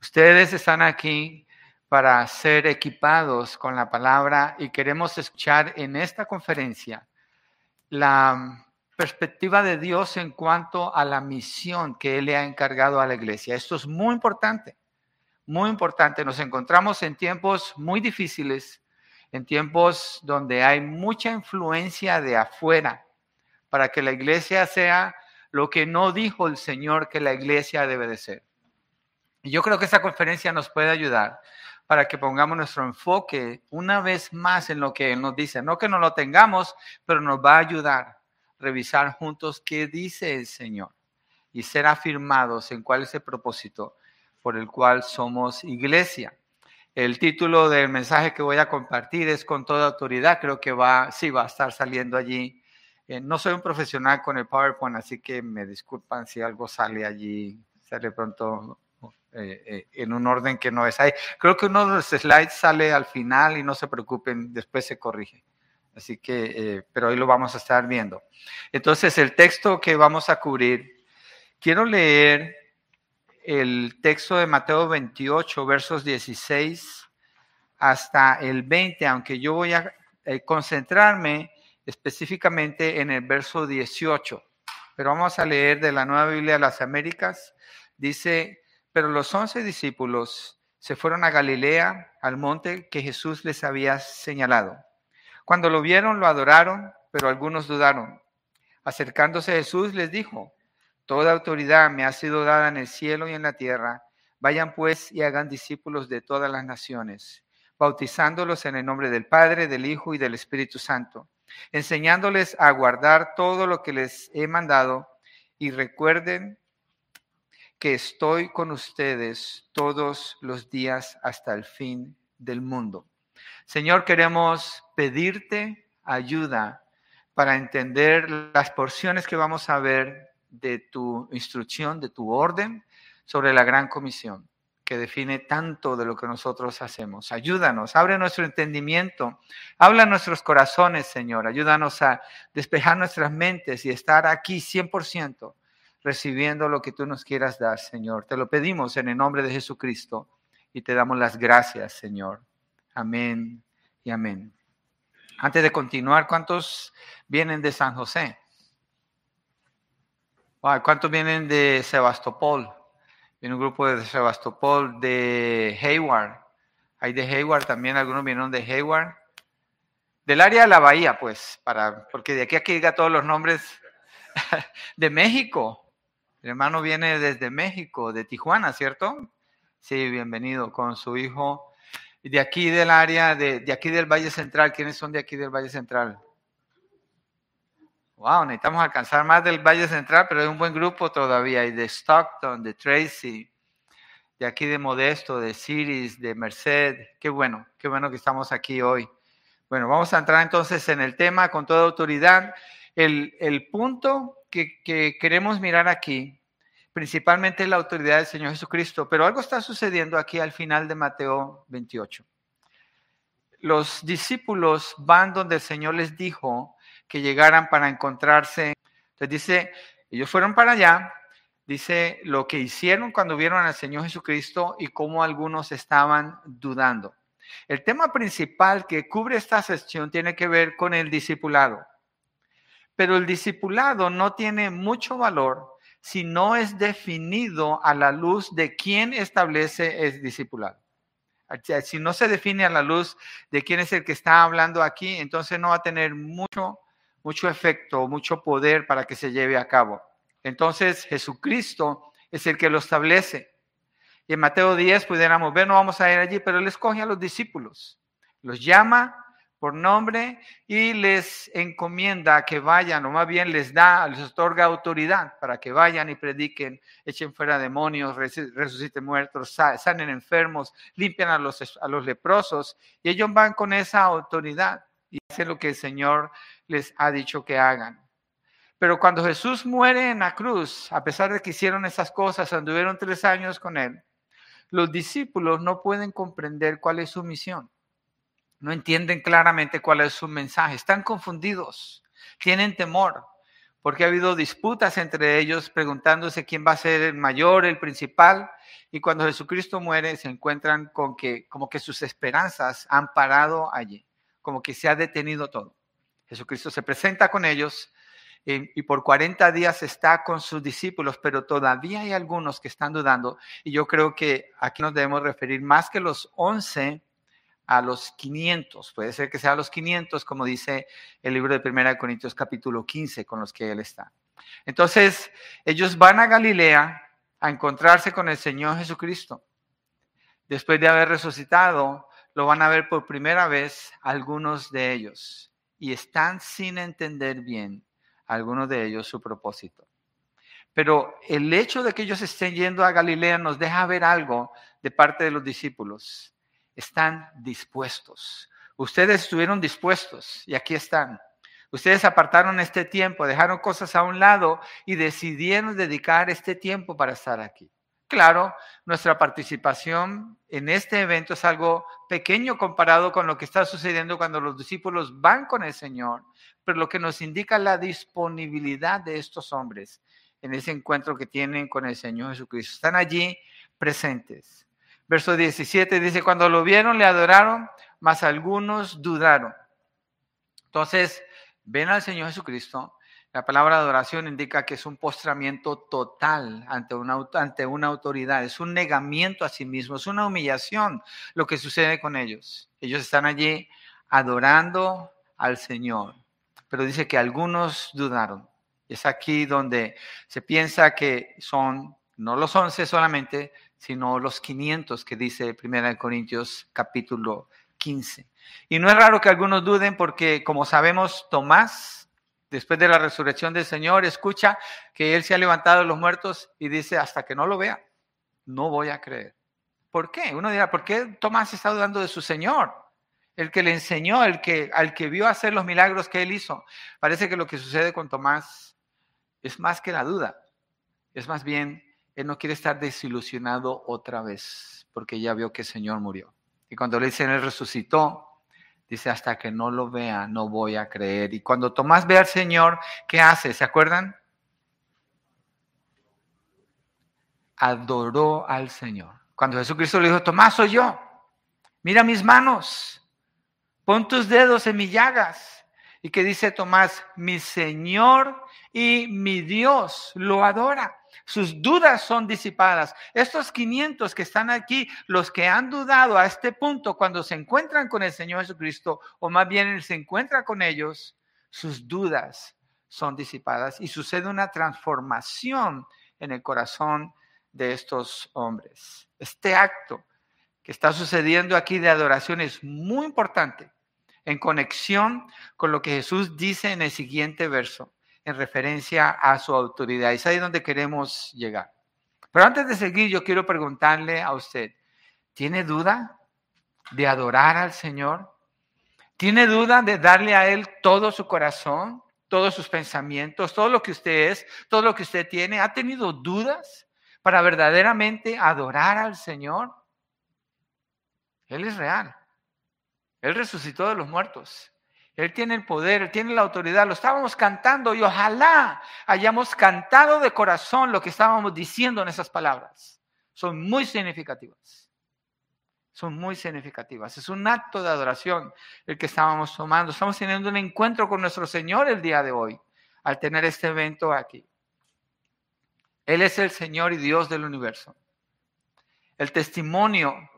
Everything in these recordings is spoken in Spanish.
Ustedes están aquí para ser equipados con la palabra y queremos escuchar en esta conferencia la perspectiva de Dios en cuanto a la misión que Él le ha encargado a la iglesia. Esto es muy importante, muy importante. Nos encontramos en tiempos muy difíciles, en tiempos donde hay mucha influencia de afuera para que la iglesia sea lo que no dijo el Señor que la iglesia debe de ser. Yo creo que esta conferencia nos puede ayudar para que pongamos nuestro enfoque una vez más en lo que Él nos dice. No que no lo tengamos, pero nos va a ayudar a revisar juntos qué dice el Señor y ser afirmados en cuál es el propósito por el cual somos iglesia. El título del mensaje que voy a compartir es con toda autoridad. Creo que va, sí, va a estar saliendo allí. Eh, no soy un profesional con el PowerPoint, así que me disculpan si algo sale allí, sale pronto eh, eh, en un orden que no es ahí. Creo que uno de los slides sale al final y no se preocupen, después se corrige. Así que, eh, pero hoy lo vamos a estar viendo. Entonces, el texto que vamos a cubrir, quiero leer el texto de Mateo 28, versos 16 hasta el 20, aunque yo voy a concentrarme específicamente en el verso 18. Pero vamos a leer de la Nueva Biblia de las Américas. Dice, pero los once discípulos se fueron a Galilea, al monte que Jesús les había señalado. Cuando lo vieron, lo adoraron, pero algunos dudaron. Acercándose Jesús les dijo, Toda autoridad me ha sido dada en el cielo y en la tierra. Vayan pues y hagan discípulos de todas las naciones, bautizándolos en el nombre del Padre, del Hijo y del Espíritu Santo, enseñándoles a guardar todo lo que les he mandado y recuerden que estoy con ustedes todos los días hasta el fin del mundo. Señor, queremos pedirte ayuda para entender las porciones que vamos a ver de tu instrucción, de tu orden sobre la gran comisión que define tanto de lo que nosotros hacemos. Ayúdanos, abre nuestro entendimiento, habla nuestros corazones, Señor. Ayúdanos a despejar nuestras mentes y estar aquí 100% recibiendo lo que tú nos quieras dar, Señor. Te lo pedimos en el nombre de Jesucristo y te damos las gracias, Señor. Amén y amén. Antes de continuar, ¿cuántos vienen de San José? ¿Cuántos vienen de Sebastopol? Viene un grupo de Sebastopol, de Hayward. Hay de Hayward también, algunos vinieron de Hayward. Del área de la bahía, pues, para, porque de aquí a que diga todos los nombres de México. El hermano viene desde México, de Tijuana, ¿cierto? Sí, bienvenido con su hijo. De aquí del área, de, de, aquí del Valle Central, ¿quiénes son de aquí del Valle Central? Wow, necesitamos alcanzar más del Valle Central, pero hay un buen grupo todavía. Y de Stockton, de Tracy, de aquí de Modesto, de Ciris, de Merced. Qué bueno, qué bueno que estamos aquí hoy. Bueno, vamos a entrar entonces en el tema con toda autoridad. El, el punto que, queremos mirar aquí, principalmente la autoridad del Señor Jesucristo, pero algo está sucediendo aquí al final de Mateo 28. Los discípulos van donde el Señor les dijo que llegaran para encontrarse. Entonces dice, ellos fueron para allá, dice lo que hicieron cuando vieron al Señor Jesucristo y cómo algunos estaban dudando. El tema principal que cubre esta sección tiene que ver con el discipulado. Pero el discipulado no tiene mucho valor si no es definido a la luz de quién establece el discipulado. Si no se define a la luz de quién es el que está hablando aquí, entonces no va a tener mucho, mucho efecto, mucho poder para que se lleve a cabo. Entonces Jesucristo es el que lo establece. Y en Mateo 10 pudiéramos ver, no vamos a ir allí, pero él escoge a los discípulos, los llama por nombre y les encomienda que vayan, o más bien les da, les otorga autoridad para que vayan y prediquen, echen fuera demonios, resuciten muertos, sanen enfermos, limpian a los, a los leprosos, y ellos van con esa autoridad y hacen lo que el Señor les ha dicho que hagan. Pero cuando Jesús muere en la cruz, a pesar de que hicieron esas cosas, anduvieron tres años con Él, los discípulos no pueden comprender cuál es su misión no entienden claramente cuál es su mensaje, están confundidos, tienen temor, porque ha habido disputas entre ellos preguntándose quién va a ser el mayor, el principal, y cuando Jesucristo muere se encuentran con que como que sus esperanzas han parado allí, como que se ha detenido todo. Jesucristo se presenta con ellos y, y por 40 días está con sus discípulos, pero todavía hay algunos que están dudando y yo creo que aquí nos debemos referir más que los 11 a los 500. Puede ser que sea a los 500, como dice el libro de Primera de Corintios capítulo 15, con los que él está. Entonces, ellos van a Galilea a encontrarse con el Señor Jesucristo. Después de haber resucitado, lo van a ver por primera vez algunos de ellos y están sin entender bien algunos de ellos su propósito. Pero el hecho de que ellos estén yendo a Galilea nos deja ver algo de parte de los discípulos están dispuestos. Ustedes estuvieron dispuestos y aquí están. Ustedes apartaron este tiempo, dejaron cosas a un lado y decidieron dedicar este tiempo para estar aquí. Claro, nuestra participación en este evento es algo pequeño comparado con lo que está sucediendo cuando los discípulos van con el Señor, pero lo que nos indica la disponibilidad de estos hombres en ese encuentro que tienen con el Señor Jesucristo. Están allí presentes. Verso 17 dice, cuando lo vieron le adoraron, mas algunos dudaron. Entonces, ven al Señor Jesucristo. La palabra adoración indica que es un postramiento total ante una, ante una autoridad, es un negamiento a sí mismo, es una humillación lo que sucede con ellos. Ellos están allí adorando al Señor, pero dice que algunos dudaron. Es aquí donde se piensa que son, no los once solamente, sino los 500 que dice 1 Corintios capítulo 15. Y no es raro que algunos duden porque, como sabemos, Tomás, después de la resurrección del Señor, escucha que Él se ha levantado de los muertos y dice, hasta que no lo vea, no voy a creer. ¿Por qué? Uno dirá, ¿por qué Tomás está dudando de su Señor? El que le enseñó, el que, al que vio hacer los milagros que Él hizo. Parece que lo que sucede con Tomás es más que la duda, es más bien él no quiere estar desilusionado otra vez, porque ya vio que el Señor murió. Y cuando le dicen, Él resucitó, dice, hasta que no lo vea, no voy a creer. Y cuando Tomás ve al Señor, ¿qué hace? ¿Se acuerdan? Adoró al Señor. Cuando Jesucristo le dijo, Tomás, soy yo. Mira mis manos. Pon tus dedos en mis llagas. Y que dice Tomás, mi Señor y mi Dios lo adora. Sus dudas son disipadas. Estos 500 que están aquí, los que han dudado a este punto cuando se encuentran con el Señor Jesucristo, o más bien Él se encuentra con ellos, sus dudas son disipadas y sucede una transformación en el corazón de estos hombres. Este acto que está sucediendo aquí de adoración es muy importante en conexión con lo que Jesús dice en el siguiente verso en referencia a su autoridad. Es ahí donde queremos llegar. Pero antes de seguir, yo quiero preguntarle a usted, ¿tiene duda de adorar al Señor? ¿Tiene duda de darle a Él todo su corazón, todos sus pensamientos, todo lo que usted es, todo lo que usted tiene? ¿Ha tenido dudas para verdaderamente adorar al Señor? Él es real. Él resucitó de los muertos. Él tiene el poder, Él tiene la autoridad. Lo estábamos cantando y ojalá hayamos cantado de corazón lo que estábamos diciendo en esas palabras. Son muy significativas. Son muy significativas. Es un acto de adoración el que estábamos tomando. Estamos teniendo un encuentro con nuestro Señor el día de hoy al tener este evento aquí. Él es el Señor y Dios del universo. El testimonio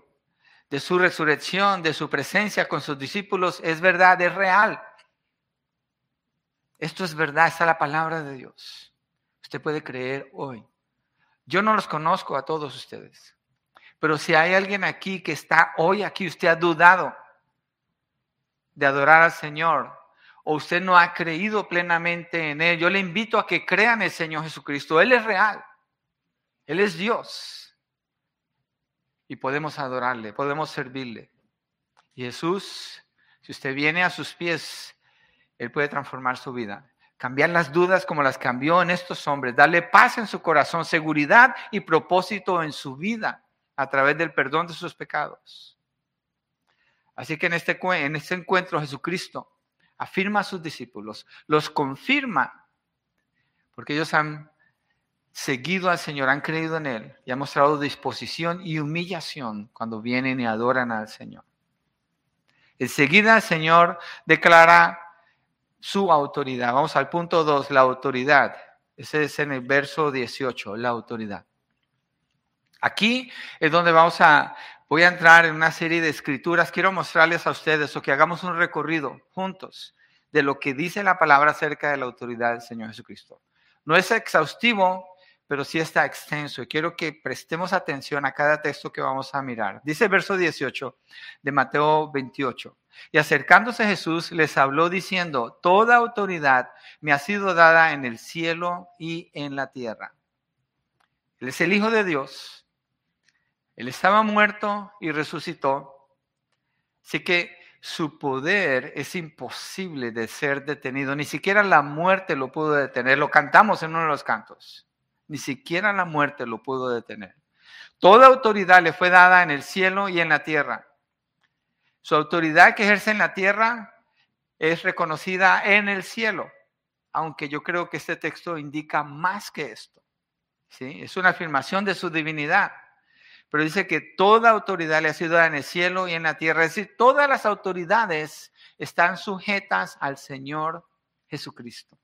de su resurrección, de su presencia con sus discípulos, es verdad, es real. Esto es verdad, esta es la palabra de Dios. Usted puede creer hoy. Yo no los conozco a todos ustedes, pero si hay alguien aquí que está hoy aquí, usted ha dudado de adorar al Señor, o usted no ha creído plenamente en Él, yo le invito a que crean en el Señor Jesucristo. Él es real. Él es Dios y podemos adorarle, podemos servirle. Jesús, si usted viene a sus pies, Él puede transformar su vida, cambiar las dudas como las cambió en estos hombres, darle paz en su corazón, seguridad y propósito en su vida a través del perdón de sus pecados. Así que en este, en este encuentro Jesucristo afirma a sus discípulos, los confirma porque ellos han seguido al Señor, han creído en Él y han mostrado disposición y humillación cuando vienen y adoran al Señor. Enseguida el Señor declara su autoridad. Vamos al punto 2, la autoridad. Ese es en el verso 18, la autoridad. Aquí es donde vamos a, voy a entrar en una serie de escrituras. Quiero mostrarles a ustedes o que hagamos un recorrido juntos de lo que dice la palabra acerca de la autoridad del Señor Jesucristo. No es exhaustivo, pero sí está extenso y quiero que prestemos atención a cada texto que vamos a mirar. Dice el verso 18 de Mateo 28. Y acercándose Jesús les habló diciendo, Toda autoridad me ha sido dada en el cielo y en la tierra. Él es el Hijo de Dios. Él estaba muerto y resucitó. Así que su poder es imposible de ser detenido. Ni siquiera la muerte lo pudo detener. Lo cantamos en uno de los cantos. Ni siquiera la muerte lo pudo detener. Toda autoridad le fue dada en el cielo y en la tierra. Su autoridad que ejerce en la tierra es reconocida en el cielo, aunque yo creo que este texto indica más que esto. ¿sí? Es una afirmación de su divinidad. Pero dice que toda autoridad le ha sido dada en el cielo y en la tierra. Es decir, todas las autoridades están sujetas al Señor Jesucristo.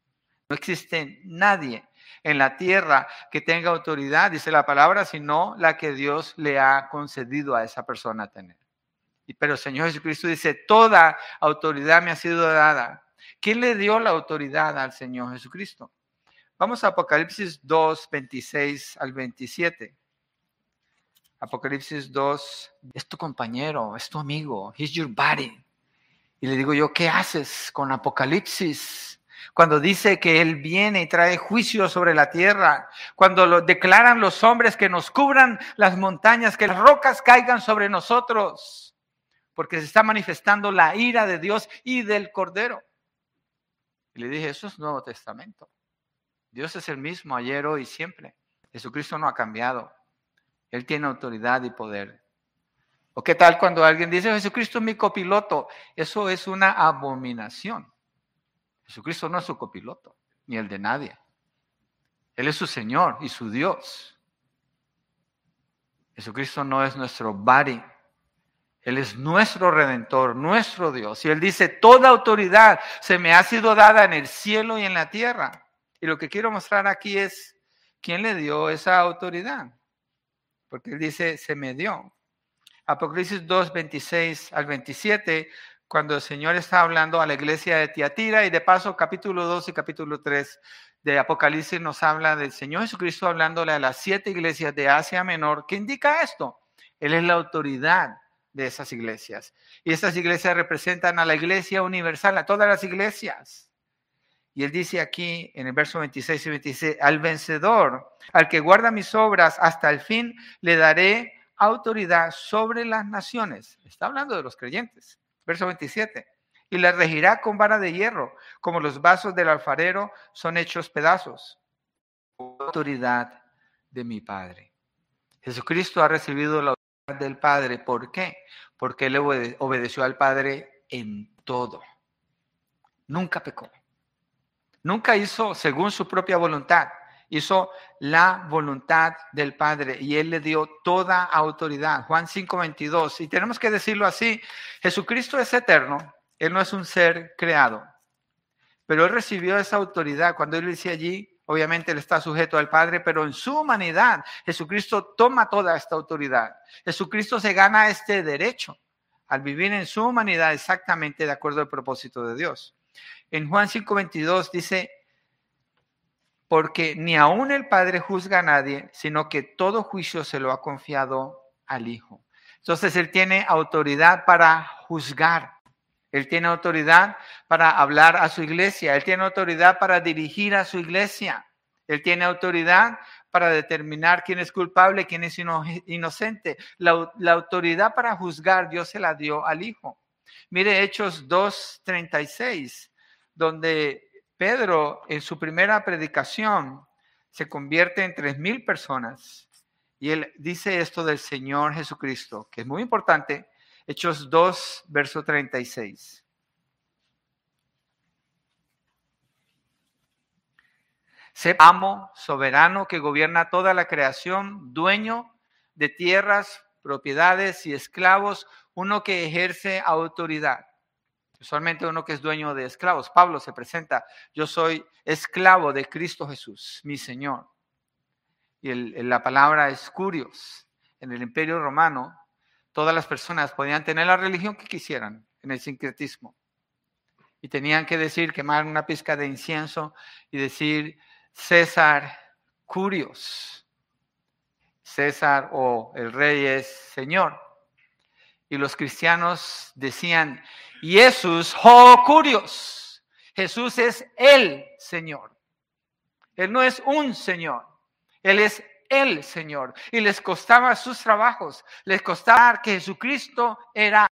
No existe nadie en la tierra que tenga autoridad, dice la palabra, sino la que Dios le ha concedido a esa persona tener. Pero el Señor Jesucristo dice, toda autoridad me ha sido dada. ¿Quién le dio la autoridad al Señor Jesucristo? Vamos a Apocalipsis 2, 26 al 27. Apocalipsis 2, es tu compañero, es tu amigo, he's your buddy. Y le digo yo, ¿qué haces con Apocalipsis? Cuando dice que Él viene y trae juicio sobre la tierra, cuando lo declaran los hombres que nos cubran las montañas, que las rocas caigan sobre nosotros, porque se está manifestando la ira de Dios y del Cordero. Y le dije, eso es Nuevo Testamento. Dios es el mismo ayer, hoy y siempre. Jesucristo no ha cambiado. Él tiene autoridad y poder. ¿O qué tal cuando alguien dice, Jesucristo es mi copiloto? Eso es una abominación. Jesucristo no es su copiloto, ni el de nadie. Él es su Señor y su Dios. Jesucristo no es nuestro body. Él es nuestro redentor, nuestro Dios. Y Él dice, toda autoridad se me ha sido dada en el cielo y en la tierra. Y lo que quiero mostrar aquí es quién le dio esa autoridad. Porque Él dice, se me dio. Apocalipsis 2, 26 al 27 cuando el Señor está hablando a la iglesia de Tiatira y de paso capítulo 2 y capítulo 3 de Apocalipsis nos habla del Señor Jesucristo hablándole a las siete iglesias de Asia Menor. ¿Qué indica esto? Él es la autoridad de esas iglesias. Y esas iglesias representan a la iglesia universal, a todas las iglesias. Y él dice aquí en el verso 26 y 26, al vencedor, al que guarda mis obras hasta el fin, le daré autoridad sobre las naciones. Está hablando de los creyentes. Verso 27. Y le regirá con vara de hierro, como los vasos del alfarero son hechos pedazos. Autoridad de mi Padre. Jesucristo ha recibido la autoridad del Padre. ¿Por qué? Porque él obedeció al Padre en todo. Nunca pecó. Nunca hizo según su propia voluntad. Hizo la voluntad del Padre y Él le dio toda autoridad. Juan 5:22. Y tenemos que decirlo así, Jesucristo es eterno, Él no es un ser creado, pero Él recibió esa autoridad. Cuando Él dice allí, obviamente Él está sujeto al Padre, pero en su humanidad Jesucristo toma toda esta autoridad. Jesucristo se gana este derecho al vivir en su humanidad exactamente de acuerdo al propósito de Dios. En Juan 5:22 dice, porque ni aún el Padre juzga a nadie, sino que todo juicio se lo ha confiado al Hijo. Entonces Él tiene autoridad para juzgar. Él tiene autoridad para hablar a su iglesia. Él tiene autoridad para dirigir a su iglesia. Él tiene autoridad para determinar quién es culpable, quién es inocente. La, la autoridad para juzgar Dios se la dio al Hijo. Mire Hechos 2.36, donde Pedro en su primera predicación se convierte en tres mil personas y él dice esto del Señor Jesucristo, que es muy importante. Hechos 2, verso 36. Sé amo, soberano, que gobierna toda la creación, dueño de tierras, propiedades y esclavos, uno que ejerce autoridad. Usualmente uno que es dueño de esclavos. Pablo se presenta, yo soy esclavo de Cristo Jesús, mi Señor. Y la palabra es curios. En el imperio romano, todas las personas podían tener la religión que quisieran en el sincretismo. Y tenían que decir, quemar una pizca de incienso y decir, César Curios. César o el rey es Señor. Y los cristianos decían, Jesús curios. Jesús es el Señor. Él no es un Señor. Él es el Señor. Y les costaba sus trabajos. Les costaba que Jesucristo era.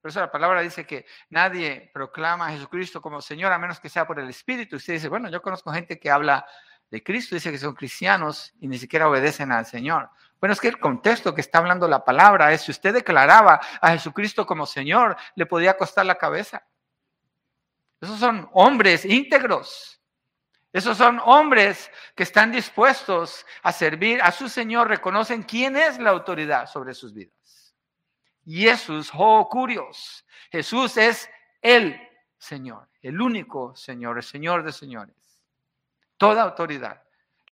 Por eso la palabra dice que nadie proclama a Jesucristo como Señor a menos que sea por el Espíritu. Usted dice, bueno, yo conozco gente que habla de Cristo, dice que son cristianos y ni siquiera obedecen al Señor. Bueno, es que el contexto que está hablando la palabra es, si usted declaraba a Jesucristo como Señor, le podía costar la cabeza. Esos son hombres íntegros. Esos son hombres que están dispuestos a servir a su Señor, reconocen quién es la autoridad sobre sus vidas. Jesús, oh curios. Jesús es el Señor, el único Señor, el Señor de señores. Toda autoridad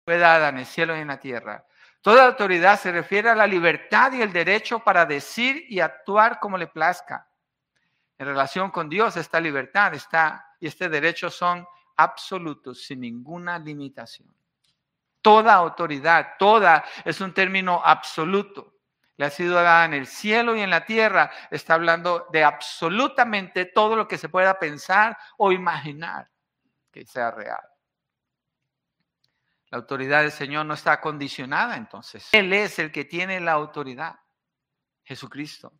fue dada en el cielo y en la tierra. Toda autoridad se refiere a la libertad y el derecho para decir y actuar como le plazca. En relación con Dios, esta libertad está, y este derecho son absolutos, sin ninguna limitación. Toda autoridad, toda es un término absoluto. Le ha sido dada en el cielo y en la tierra. Está hablando de absolutamente todo lo que se pueda pensar o imaginar que sea real. La autoridad del Señor no está condicionada entonces. Él es el que tiene la autoridad, Jesucristo.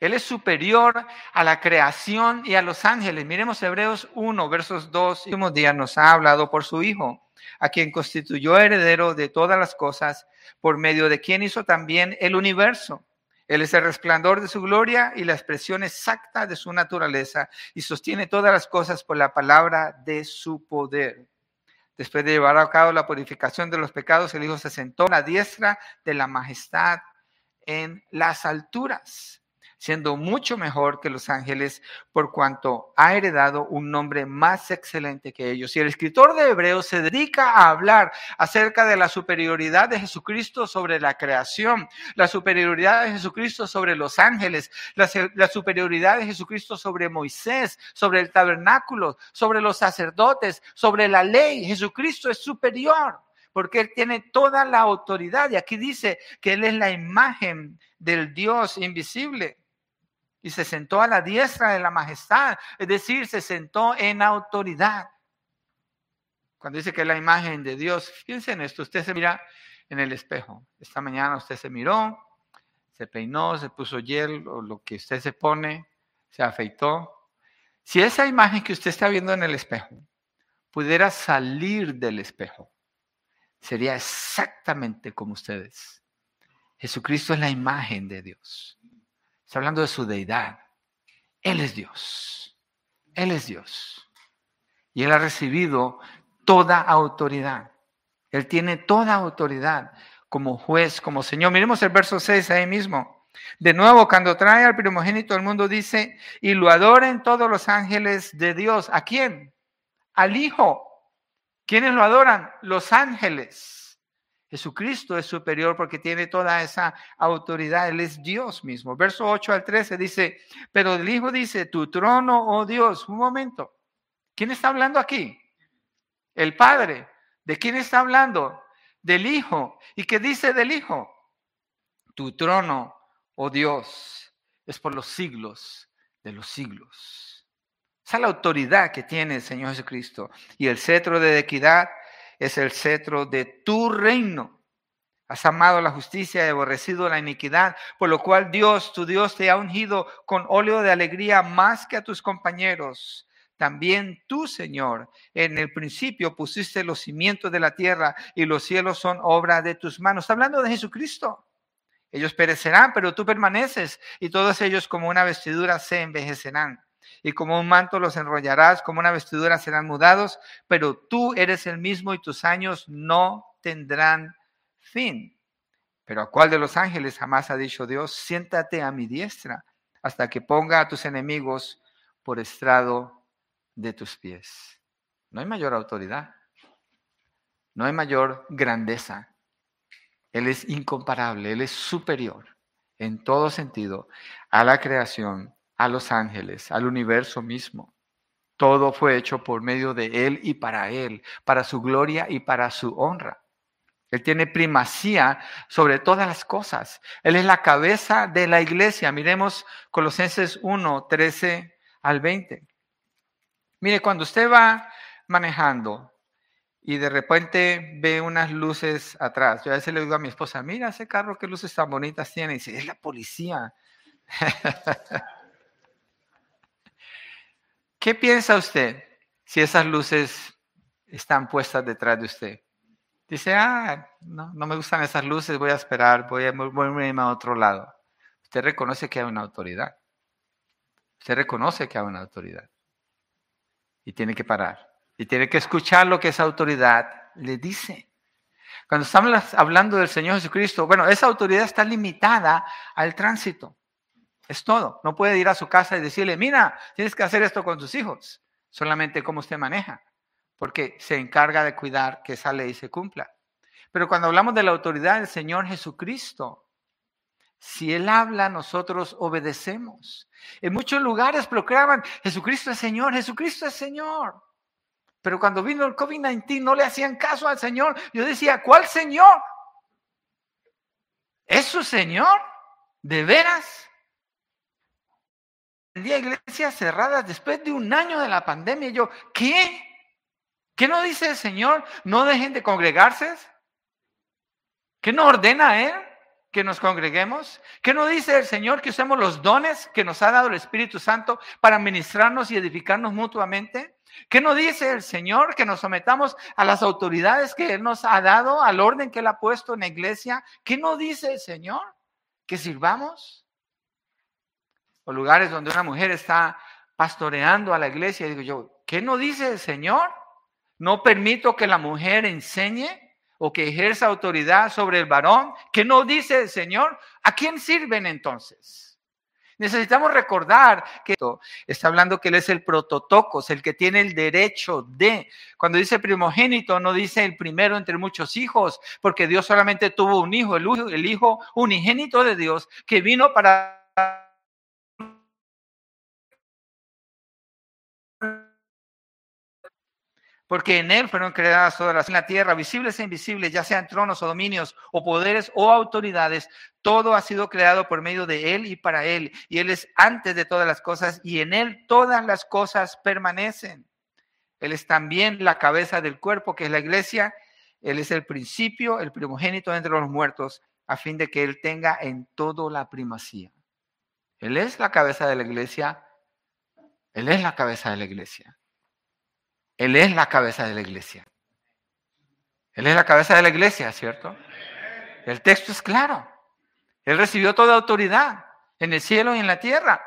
Él es superior a la creación y a los ángeles. Miremos Hebreos 1, versos 2 y últimos días nos ha hablado por su Hijo, a quien constituyó heredero de todas las cosas, por medio de quien hizo también el universo. Él es el resplandor de su gloria y la expresión exacta de su naturaleza, y sostiene todas las cosas por la palabra de su poder. Después de llevar a cabo la purificación de los pecados, el Hijo se sentó a la diestra de la majestad en las alturas siendo mucho mejor que los ángeles por cuanto ha heredado un nombre más excelente que ellos. Y el escritor de Hebreos se dedica a hablar acerca de la superioridad de Jesucristo sobre la creación, la superioridad de Jesucristo sobre los ángeles, la, la superioridad de Jesucristo sobre Moisés, sobre el tabernáculo, sobre los sacerdotes, sobre la ley. Jesucristo es superior porque Él tiene toda la autoridad. Y aquí dice que Él es la imagen del Dios invisible y se sentó a la diestra de la majestad, es decir, se sentó en autoridad. Cuando dice que es la imagen de Dios, fíjense en esto, usted se mira en el espejo. Esta mañana usted se miró, se peinó, se puso hiel o lo que usted se pone, se afeitó. Si esa imagen que usted está viendo en el espejo pudiera salir del espejo, sería exactamente como ustedes. Jesucristo es la imagen de Dios. Está hablando de su deidad. Él es Dios. Él es Dios. Y Él ha recibido toda autoridad. Él tiene toda autoridad como juez, como Señor. Miremos el verso 6 ahí mismo. De nuevo, cuando trae al primogénito del mundo, dice, y lo adoren todos los ángeles de Dios. ¿A quién? Al Hijo. ¿Quiénes lo adoran? Los ángeles. Jesucristo es superior porque tiene toda esa autoridad. Él es Dios mismo. Verso 8 al 13 dice, pero el Hijo dice, tu trono, oh Dios, un momento. ¿Quién está hablando aquí? El Padre. ¿De quién está hablando? Del Hijo. ¿Y qué dice del Hijo? Tu trono, oh Dios, es por los siglos de los siglos. Esa es la autoridad que tiene el Señor Jesucristo. Y el cetro de equidad es el cetro de tu reino. Has amado la justicia y aborrecido la iniquidad, por lo cual Dios, tu Dios, te ha ungido con óleo de alegría más que a tus compañeros. También tú, Señor, en el principio pusiste los cimientos de la tierra y los cielos son obra de tus manos. Está hablando de Jesucristo. Ellos perecerán, pero tú permaneces y todos ellos como una vestidura se envejecerán. Y como un manto los enrollarás, como una vestidura serán mudados, pero tú eres el mismo y tus años no tendrán fin. Pero ¿a cuál de los ángeles jamás ha dicho Dios, siéntate a mi diestra hasta que ponga a tus enemigos por estrado de tus pies? No hay mayor autoridad, no hay mayor grandeza. Él es incomparable, Él es superior en todo sentido a la creación, a los ángeles, al universo mismo. Todo fue hecho por medio de Él y para Él, para su gloria y para su honra. Él tiene primacía sobre todas las cosas. Él es la cabeza de la iglesia. Miremos Colosenses 1, 13 al 20. Mire, cuando usted va manejando y de repente ve unas luces atrás, yo a veces le digo a mi esposa, mira ese carro, qué luces tan bonitas tiene. Y dice, es la policía. ¿Qué piensa usted si esas luces están puestas detrás de usted? Dice, ah, no, no me gustan esas luces, voy a esperar, voy a, a a otro lado. Usted reconoce que hay una autoridad. Usted reconoce que hay una autoridad. Y tiene que parar. Y tiene que escuchar lo que esa autoridad le dice. Cuando estamos hablando del Señor Jesucristo, bueno, esa autoridad está limitada al tránsito. Es todo. No puede ir a su casa y decirle, mira, tienes que hacer esto con tus hijos. Solamente cómo usted maneja porque se encarga de cuidar que esa ley se cumpla. Pero cuando hablamos de la autoridad del Señor Jesucristo, si Él habla, nosotros obedecemos. En muchos lugares proclaman, Jesucristo es Señor, Jesucristo es Señor. Pero cuando vino el COVID-19 no le hacían caso al Señor. Yo decía, ¿cuál Señor? ¿Es su Señor? ¿De veras? Iglesias cerradas después de un año de la pandemia. yo, ¿qué? ¿Qué no dice el Señor? No dejen de congregarse. ¿Qué no ordena Él? Que nos congreguemos. ¿Qué no dice el Señor que usemos los dones que nos ha dado el Espíritu Santo para ministrarnos y edificarnos mutuamente? ¿Qué no dice el Señor que nos sometamos a las autoridades que Él nos ha dado, al orden que Él ha puesto en la iglesia? ¿Qué no dice el Señor? Que sirvamos. O lugares donde una mujer está pastoreando a la iglesia, digo yo, ¿qué no dice el Señor? No permito que la mujer enseñe o que ejerza autoridad sobre el varón. ¿Qué no dice el Señor? ¿A quién sirven entonces? Necesitamos recordar que está hablando que Él es el prototocos, el que tiene el derecho de. Cuando dice primogénito, no dice el primero entre muchos hijos, porque Dios solamente tuvo un hijo, el, el hijo unigénito de Dios, que vino para porque en Él fueron creadas todas las en la tierra, visibles e invisibles, ya sean tronos o dominios o poderes o autoridades, todo ha sido creado por medio de Él y para Él, y Él es antes de todas las cosas, y en Él todas las cosas permanecen. Él es también la cabeza del cuerpo, que es la iglesia, Él es el principio, el primogénito entre los muertos, a fin de que Él tenga en todo la primacía. Él es la cabeza de la iglesia, Él es la cabeza de la iglesia. Él es la cabeza de la iglesia. Él es la cabeza de la iglesia, ¿cierto? El texto es claro. Él recibió toda autoridad en el cielo y en la tierra.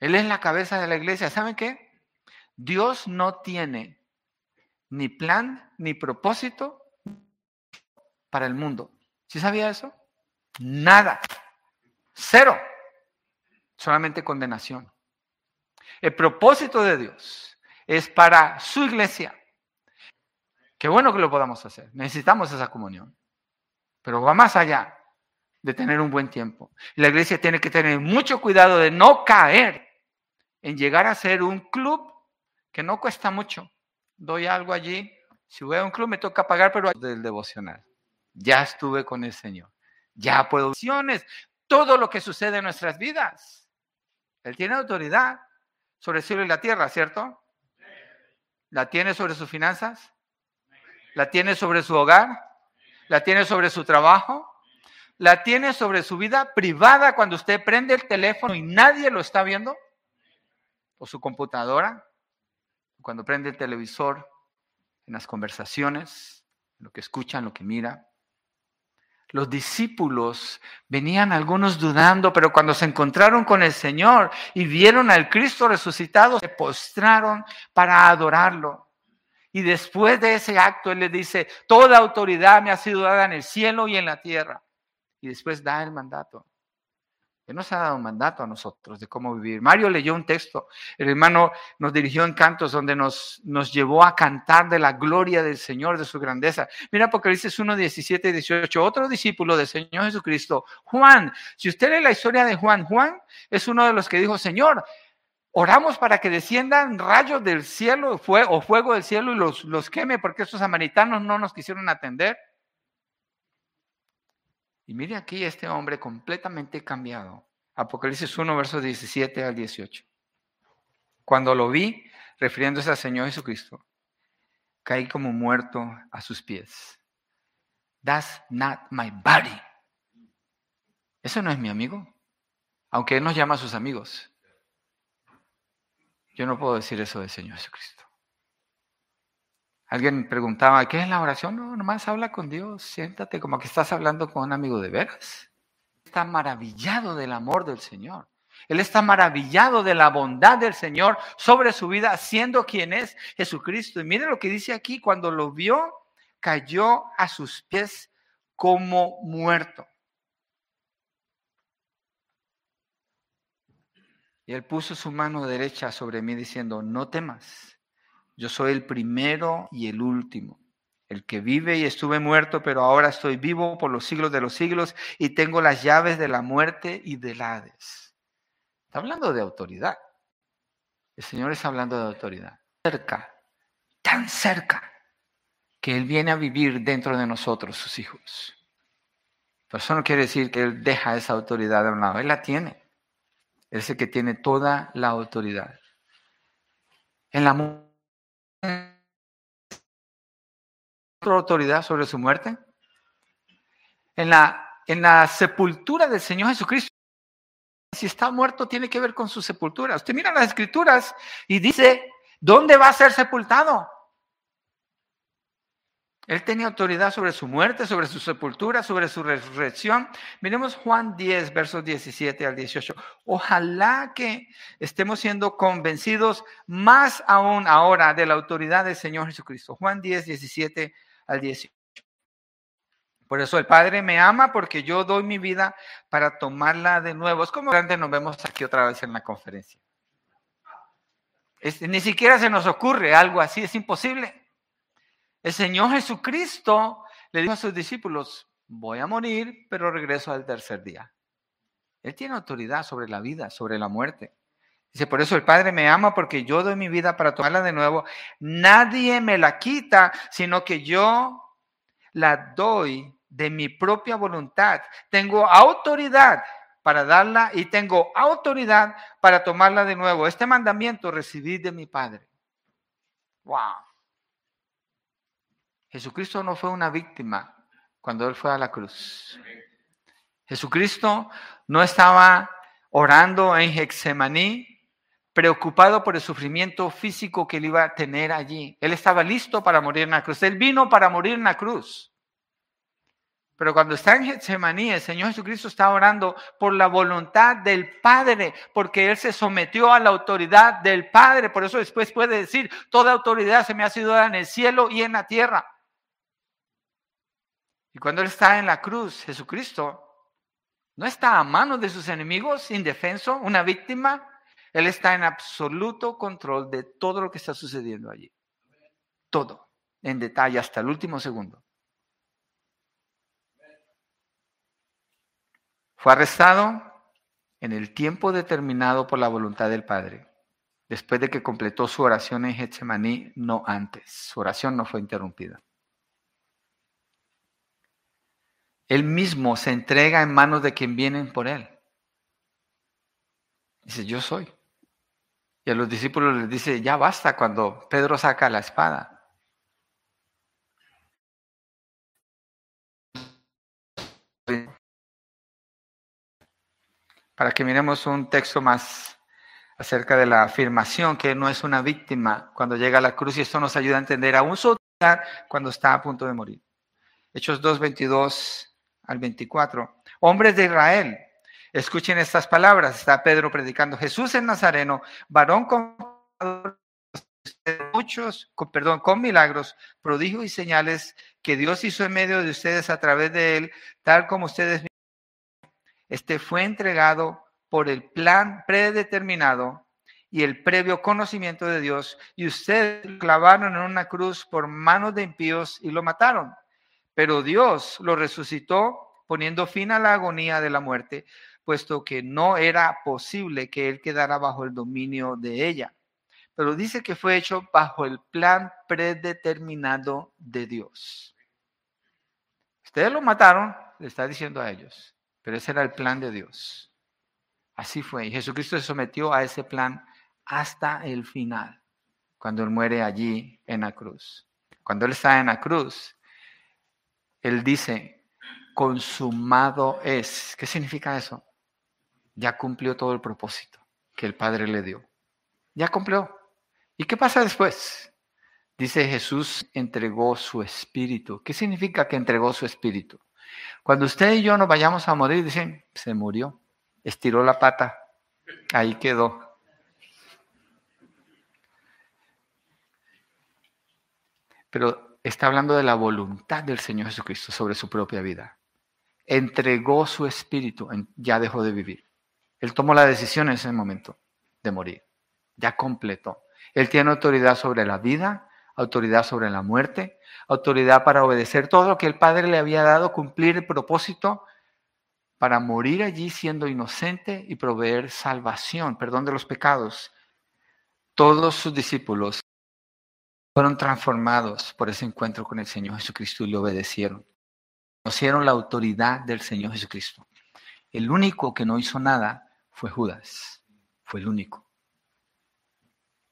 Él es la cabeza de la iglesia. ¿Saben qué? Dios no tiene ni plan ni propósito para el mundo. ¿Sí sabía eso? Nada. Cero. Solamente condenación. El propósito de Dios es para su iglesia. Qué bueno que lo podamos hacer. Necesitamos esa comunión. Pero va más allá de tener un buen tiempo. La iglesia tiene que tener mucho cuidado de no caer en llegar a ser un club que no cuesta mucho. Doy algo allí. Si voy a un club me toca pagar, pero del devocional. Ya estuve con el Señor. Ya puedo. Todo lo que sucede en nuestras vidas. Él tiene autoridad sobre el cielo y la tierra, ¿cierto? ¿La tiene sobre sus finanzas? ¿La tiene sobre su hogar? ¿La tiene sobre su trabajo? ¿La tiene sobre su vida privada cuando usted prende el teléfono y nadie lo está viendo? ¿O su computadora? Cuando prende el televisor, en las conversaciones, lo que escucha, lo que mira. Los discípulos venían algunos dudando, pero cuando se encontraron con el Señor y vieron al Cristo resucitado, se postraron para adorarlo. Y después de ese acto, Él les dice, toda autoridad me ha sido dada en el cielo y en la tierra. Y después da el mandato. Nos ha dado un mandato a nosotros de cómo vivir. Mario leyó un texto, el hermano nos dirigió en cantos donde nos, nos llevó a cantar de la gloria del Señor, de su grandeza. Mira Apocalipsis 1, 17 y 18, otro discípulo del Señor Jesucristo, Juan. Si usted lee la historia de Juan, Juan es uno de los que dijo, Señor, oramos para que desciendan rayos del cielo o fuego del cielo y los, los queme porque estos samaritanos no nos quisieron atender. Y mire aquí este hombre completamente cambiado. Apocalipsis 1, versos 17 al 18. Cuando lo vi, refiriéndose al Señor Jesucristo, caí como muerto a sus pies. That's not my body. Eso no es mi amigo, aunque Él nos llama a sus amigos. Yo no puedo decir eso del Señor Jesucristo. Alguien preguntaba, ¿qué es la oración? No, nomás habla con Dios, siéntate como que estás hablando con un amigo de veras. Está maravillado del amor del Señor. Él está maravillado de la bondad del Señor sobre su vida, siendo quien es Jesucristo. Y mire lo que dice aquí, cuando lo vio, cayó a sus pies como muerto. Y él puso su mano derecha sobre mí diciendo, no temas yo soy el primero y el último, el que vive y estuve muerto, pero ahora estoy vivo por los siglos de los siglos y tengo las llaves de la muerte y del Hades. Está hablando de autoridad. El Señor está hablando de autoridad. Cerca, tan cerca, que Él viene a vivir dentro de nosotros, sus hijos. Pero eso no quiere decir que Él deja esa autoridad de un lado. Él la tiene. Él es el que tiene toda la autoridad. En la autoridad sobre su muerte? En la, en la sepultura del Señor Jesucristo. Si está muerto, tiene que ver con su sepultura. Usted mira las escrituras y dice, ¿dónde va a ser sepultado? Él tenía autoridad sobre su muerte, sobre su sepultura, sobre su resurrección. Miremos Juan 10, versos 17 al 18. Ojalá que estemos siendo convencidos más aún ahora de la autoridad del Señor Jesucristo. Juan 10, 17 al 18. Por eso el Padre me ama porque yo doy mi vida para tomarla de nuevo. Es como grande nos vemos aquí otra vez en la conferencia. ni siquiera se nos ocurre algo así, es imposible. El Señor Jesucristo le dijo a sus discípulos, voy a morir, pero regreso al tercer día. Él tiene autoridad sobre la vida, sobre la muerte. Dice, por eso el Padre me ama porque yo doy mi vida para tomarla de nuevo. Nadie me la quita, sino que yo la doy de mi propia voluntad. Tengo autoridad para darla y tengo autoridad para tomarla de nuevo. Este mandamiento recibí de mi Padre. Wow. Jesucristo no fue una víctima cuando Él fue a la cruz. Jesucristo no estaba orando en Hexemaní, preocupado por el sufrimiento físico que él iba a tener allí. Él estaba listo para morir en la cruz. Él vino para morir en la cruz. Pero cuando está en Getsemaní, el Señor Jesucristo está orando por la voluntad del Padre, porque Él se sometió a la autoridad del Padre. Por eso después puede decir, toda autoridad se me ha sido dada en el cielo y en la tierra. Y cuando Él está en la cruz, Jesucristo no está a manos de sus enemigos, indefenso, una víctima. Él está en absoluto control de todo lo que está sucediendo allí. Todo, en detalle, hasta el último segundo. Fue arrestado en el tiempo determinado por la voluntad del Padre, después de que completó su oración en Getsemaní, no antes. Su oración no fue interrumpida. Él mismo se entrega en manos de quien vienen por él. Dice, yo soy. Y a los discípulos les dice, ya basta cuando Pedro saca la espada. Para que miremos un texto más acerca de la afirmación que no es una víctima cuando llega a la cruz y esto nos ayuda a entender aún su cuando está a punto de morir. Hechos 2, 22 al 24. Hombres de Israel, escuchen estas palabras. Está Pedro predicando. Jesús en Nazareno, varón con muchos, con, perdón, con milagros, prodigios y señales que Dios hizo en medio de ustedes a través de él, tal como ustedes este fue entregado por el plan predeterminado y el previo conocimiento de Dios, y ustedes lo clavaron en una cruz por manos de impíos y lo mataron. Pero Dios lo resucitó poniendo fin a la agonía de la muerte, puesto que no era posible que él quedara bajo el dominio de ella. Pero dice que fue hecho bajo el plan predeterminado de Dios. Ustedes lo mataron, le está diciendo a ellos, pero ese era el plan de Dios. Así fue. Y Jesucristo se sometió a ese plan hasta el final, cuando Él muere allí en la cruz. Cuando Él está en la cruz, Él dice, consumado es. ¿Qué significa eso? Ya cumplió todo el propósito que el Padre le dio. Ya cumplió. ¿Y qué pasa después? Dice Jesús entregó su espíritu. ¿Qué significa que entregó su espíritu? Cuando usted y yo nos vayamos a morir, dicen, se murió, estiró la pata, ahí quedó. pero está hablando de la voluntad del Señor Jesucristo sobre su propia vida. Entregó su espíritu, ya dejó de vivir. Él tomó la decisión en ese momento de morir. Ya completó. Él tiene autoridad sobre la vida, autoridad sobre la muerte, autoridad para obedecer todo lo que el Padre le había dado, cumplir el propósito para morir allí siendo inocente y proveer salvación, perdón de los pecados. Todos sus discípulos fueron transformados por ese encuentro con el Señor Jesucristo y le obedecieron. Conocieron la autoridad del Señor Jesucristo. El único que no hizo nada fue Judas. Fue el único.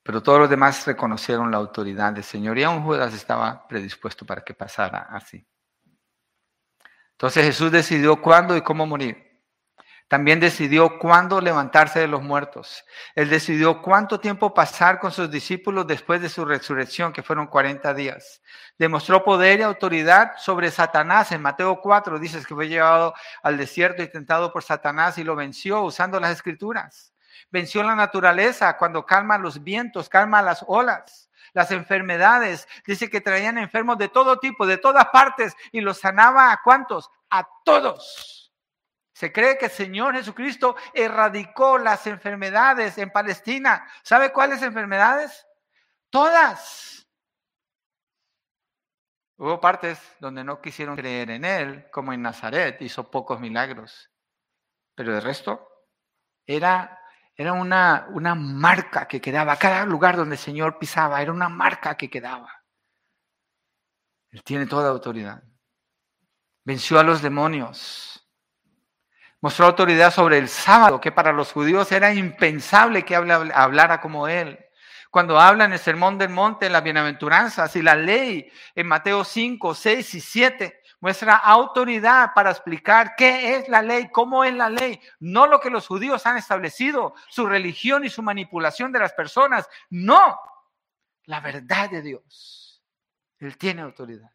Pero todos los demás reconocieron la autoridad del Señor y aún Judas estaba predispuesto para que pasara así. Entonces Jesús decidió cuándo y cómo morir. También decidió cuándo levantarse de los muertos. Él decidió cuánto tiempo pasar con sus discípulos después de su resurrección, que fueron 40 días. Demostró poder y autoridad sobre Satanás. En Mateo 4 dices que fue llevado al desierto y tentado por Satanás y lo venció usando las escrituras. Venció la naturaleza cuando calma los vientos, calma las olas las enfermedades. Dice que traían enfermos de todo tipo, de todas partes, y los sanaba a cuántos? A todos. Se cree que el Señor Jesucristo erradicó las enfermedades en Palestina. ¿Sabe cuáles enfermedades? Todas. Hubo partes donde no quisieron creer en Él, como en Nazaret, hizo pocos milagros. Pero el resto era, era una, una marca que quedaba. Cada lugar donde el Señor pisaba era una marca que quedaba. Él tiene toda autoridad. Venció a los demonios Mostró autoridad sobre el sábado, que para los judíos era impensable que hablara como él. Cuando habla en el Sermón del Monte, en las bienaventuranzas y la ley, en Mateo 5, 6 y 7, muestra autoridad para explicar qué es la ley, cómo es la ley, no lo que los judíos han establecido, su religión y su manipulación de las personas, no, la verdad de Dios. Él tiene autoridad.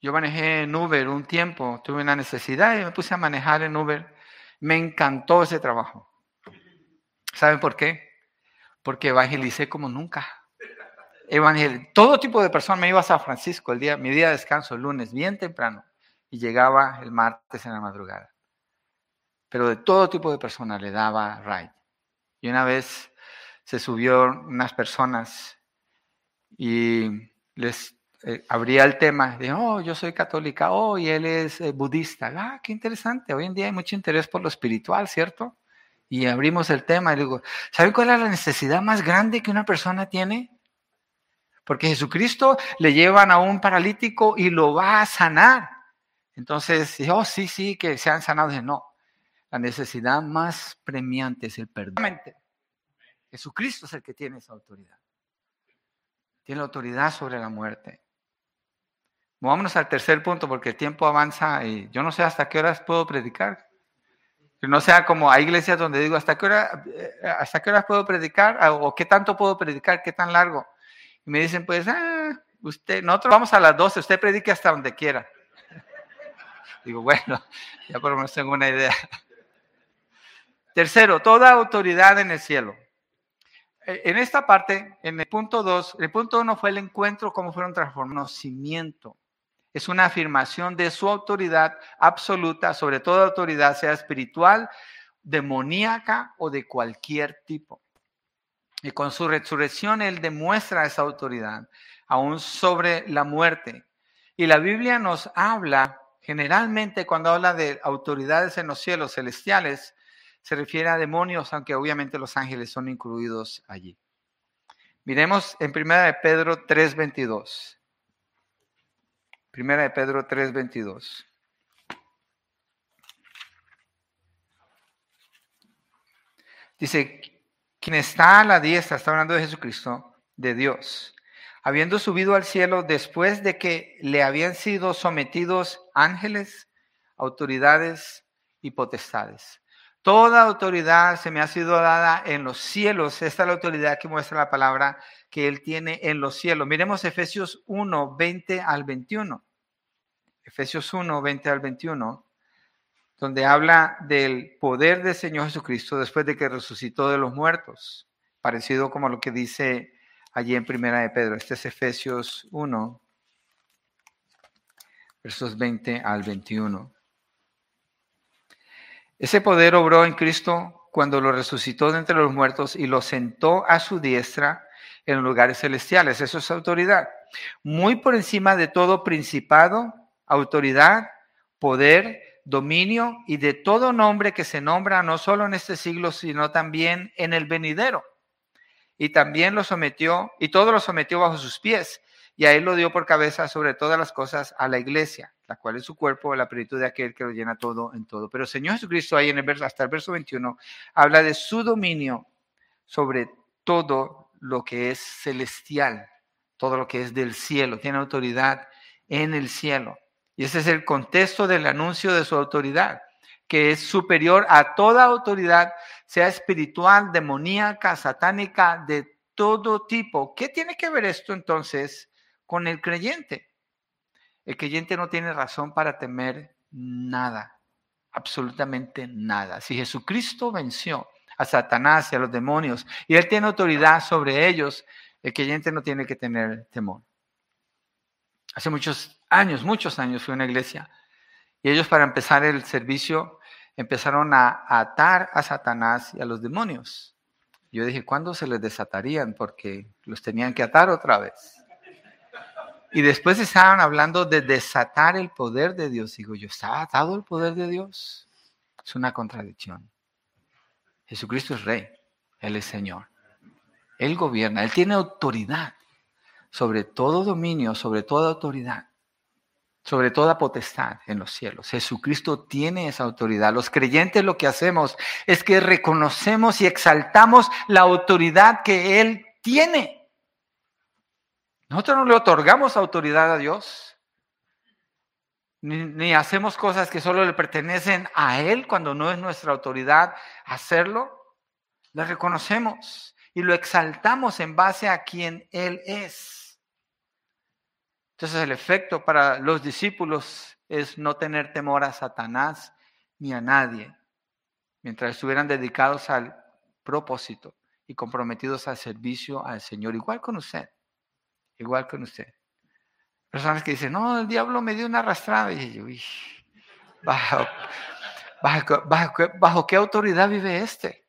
Yo manejé en Uber un tiempo, tuve una necesidad y me puse a manejar en Uber. Me encantó ese trabajo. ¿Saben por qué? Porque evangelicé como nunca. Evangel todo tipo de personas. Me iba a San Francisco el día, mi día de descanso, el lunes, bien temprano, y llegaba el martes en la madrugada. Pero de todo tipo de personas le daba ride. Y una vez se subió unas personas y les eh, abría el tema de, oh, yo soy católica, oh, y él es eh, budista. Ah, qué interesante. Hoy en día hay mucho interés por lo espiritual, ¿cierto? Y abrimos el tema y digo, ¿saben cuál es la necesidad más grande que una persona tiene? Porque Jesucristo le llevan a un paralítico y lo va a sanar. Entonces, oh, sí, sí, que sean sanados. No, la necesidad más premiante es el perdón. Jesucristo es el que tiene esa autoridad. Tiene la autoridad sobre la muerte. Vámonos al tercer punto porque el tiempo avanza y yo no sé hasta qué horas puedo predicar. No sea como hay iglesias donde digo, ¿hasta qué, hora, eh, ¿hasta qué horas puedo predicar? Ah, ¿O qué tanto puedo predicar? ¿Qué tan largo? Y me dicen, pues, ah, usted, nosotros vamos a las 12, usted predique hasta donde quiera. Digo, bueno, ya por lo menos tengo una idea. Tercero, toda autoridad en el cielo. E, en esta parte, en el punto 2, el punto 1 fue el encuentro, cómo fueron transformados, conocimiento. Es una afirmación de su autoridad absoluta sobre toda autoridad, sea espiritual, demoníaca o de cualquier tipo. Y con su resurrección Él demuestra esa autoridad, aún sobre la muerte. Y la Biblia nos habla, generalmente cuando habla de autoridades en los cielos celestiales, se refiere a demonios, aunque obviamente los ángeles son incluidos allí. Miremos en 1 de Pedro 3:22. 1 de Pedro 3:22. Dice, quien está a la diestra, está hablando de Jesucristo, de Dios, habiendo subido al cielo después de que le habían sido sometidos ángeles, autoridades y potestades. Toda autoridad se me ha sido dada en los cielos. Esta es la autoridad que muestra la palabra que Él tiene en los cielos. Miremos Efesios 1, 20 al 21. Efesios 1, 20 al 21 donde habla del poder del Señor Jesucristo después de que resucitó de los muertos, parecido como lo que dice allí en Primera de Pedro. Este es Efesios 1, versos 20 al 21. Ese poder obró en Cristo cuando lo resucitó de entre los muertos y lo sentó a su diestra en lugares celestiales. Eso es autoridad. Muy por encima de todo principado, autoridad, poder, dominio y de todo nombre que se nombra no solo en este siglo, sino también en el venidero. Y también lo sometió, y todo lo sometió bajo sus pies, y a él lo dio por cabeza sobre todas las cosas a la iglesia, la cual es su cuerpo, la plenitud de aquel que lo llena todo en todo. Pero Señor Jesucristo ahí en el verso, hasta el verso 21, habla de su dominio sobre todo lo que es celestial, todo lo que es del cielo, tiene autoridad en el cielo. Y ese es el contexto del anuncio de su autoridad, que es superior a toda autoridad, sea espiritual, demoníaca, satánica, de todo tipo. ¿Qué tiene que ver esto entonces con el creyente? El creyente no tiene razón para temer nada, absolutamente nada. Si Jesucristo venció a Satanás y a los demonios y él tiene autoridad sobre ellos, el creyente no tiene que tener temor. Hace muchos años, muchos años fui a una iglesia y ellos para empezar el servicio empezaron a atar a Satanás y a los demonios. Yo dije, ¿cuándo se les desatarían? Porque los tenían que atar otra vez. Y después estaban hablando de desatar el poder de Dios. Digo, yo, ¿está atado el poder de Dios? Es una contradicción. Jesucristo es rey, Él es Señor. Él gobierna, Él tiene autoridad sobre todo dominio, sobre toda autoridad sobre toda potestad en los cielos. Jesucristo tiene esa autoridad. Los creyentes lo que hacemos es que reconocemos y exaltamos la autoridad que Él tiene. Nosotros no le otorgamos autoridad a Dios, ni, hacemos cosas que solo le pertenecen a Él cuando no es nuestra autoridad hacerlo. Le reconocemos y lo exaltamos en base a quien Él es. Entonces el efecto para los discípulos es no tener temor a Satanás ni a nadie, mientras estuvieran dedicados al propósito y comprometidos al servicio al Señor, igual con usted, igual con usted. Personas que dicen, no, el diablo me dio una arrastrada. Y yo, ¿bajo, bajo, qué autoridad vive este?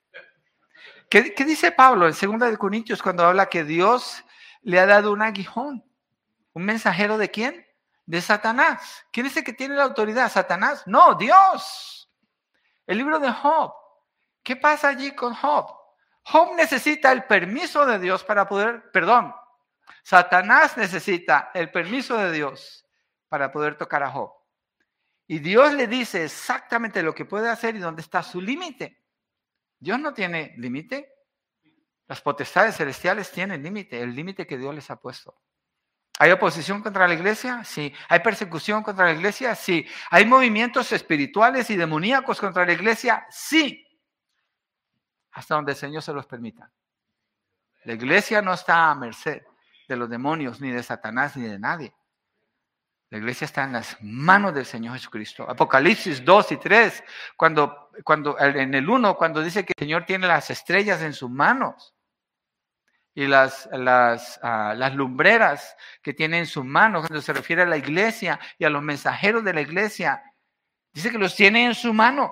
¿Qué, ¿Qué, dice Pablo en 2 de Corintios cuando habla que Dios le ha dado un aguijón? ¿Un mensajero de quién? De Satanás. ¿Quién es el que tiene la autoridad? ¿Satanás? No, Dios. El libro de Job. ¿Qué pasa allí con Job? Job necesita el permiso de Dios para poder, perdón, Satanás necesita el permiso de Dios para poder tocar a Job. Y Dios le dice exactamente lo que puede hacer y dónde está su límite. Dios no tiene límite. Las potestades celestiales tienen límite, el límite que Dios les ha puesto. ¿Hay oposición contra la iglesia? Sí. ¿Hay persecución contra la iglesia? Sí. ¿Hay movimientos espirituales y demoníacos contra la iglesia? Sí. Hasta donde el Señor se los permita. La iglesia no está a merced de los demonios, ni de Satanás, ni de nadie. La iglesia está en las manos del Señor Jesucristo. Apocalipsis 2 y 3, cuando, cuando, en el 1, cuando dice que el Señor tiene las estrellas en sus manos y las, las, ah, las lumbreras que tiene en sus manos, cuando se refiere a la iglesia y a los mensajeros de la iglesia, dice que los tiene en su mano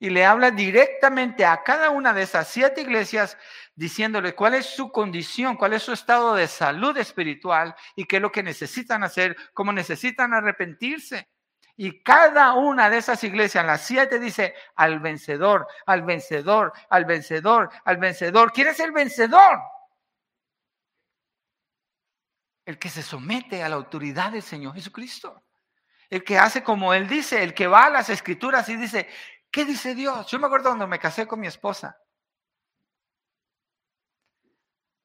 y le habla directamente a cada una de esas siete iglesias diciéndole cuál es su condición, cuál es su estado de salud espiritual y qué es lo que necesitan hacer, cómo necesitan arrepentirse. Y cada una de esas iglesias, las siete, dice al vencedor, al vencedor, al vencedor, al vencedor. ¿Quién es el vencedor? El que se somete a la autoridad del Señor Jesucristo. El que hace como Él dice, el que va a las escrituras y dice, ¿Qué dice Dios? Yo me acuerdo cuando me casé con mi esposa.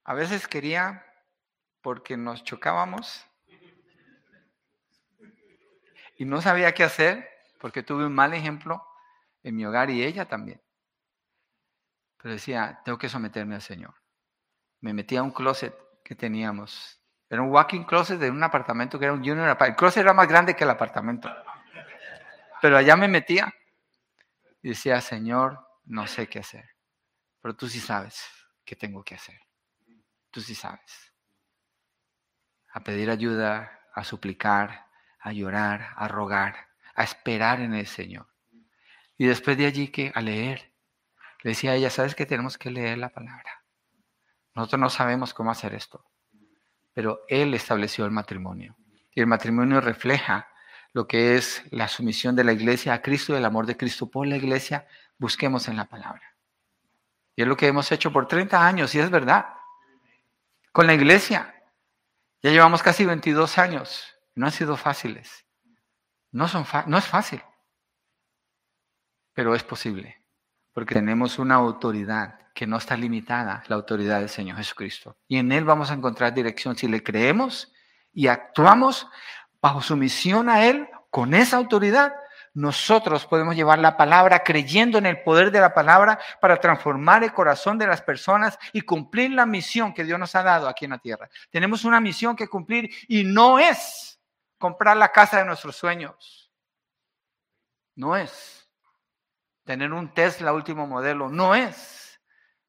A veces quería, porque nos chocábamos y no sabía qué hacer, porque tuve un mal ejemplo en mi hogar y ella también. Pero decía, tengo que someterme al Señor. Me metí a un closet que teníamos. Era un walking closet de un apartamento que era un junior. El closet era más grande que el apartamento. Pero allá me metía y decía, Señor, no sé qué hacer, pero tú sí sabes qué tengo que hacer. Tú sí sabes. A pedir ayuda, a suplicar, a llorar, a rogar, a esperar en el Señor. Y después de allí que a leer, le decía a ella, ¿sabes que tenemos que leer la palabra? Nosotros no sabemos cómo hacer esto, pero Él estableció el matrimonio. Y el matrimonio refleja lo que es la sumisión de la iglesia a Cristo y el amor de Cristo por la iglesia, busquemos en la palabra. Y es lo que hemos hecho por 30 años, y es verdad. Con la iglesia. Ya llevamos casi 22 años. No han sido fáciles. No, son no es fácil. Pero es posible. Porque tenemos una autoridad que no está limitada, la autoridad del Señor Jesucristo. Y en Él vamos a encontrar dirección. Si le creemos y actuamos, bajo sumisión a Él, con esa autoridad, nosotros podemos llevar la palabra creyendo en el poder de la palabra para transformar el corazón de las personas y cumplir la misión que Dios nos ha dado aquí en la tierra. Tenemos una misión que cumplir y no es comprar la casa de nuestros sueños. No es tener un Tesla último modelo. No es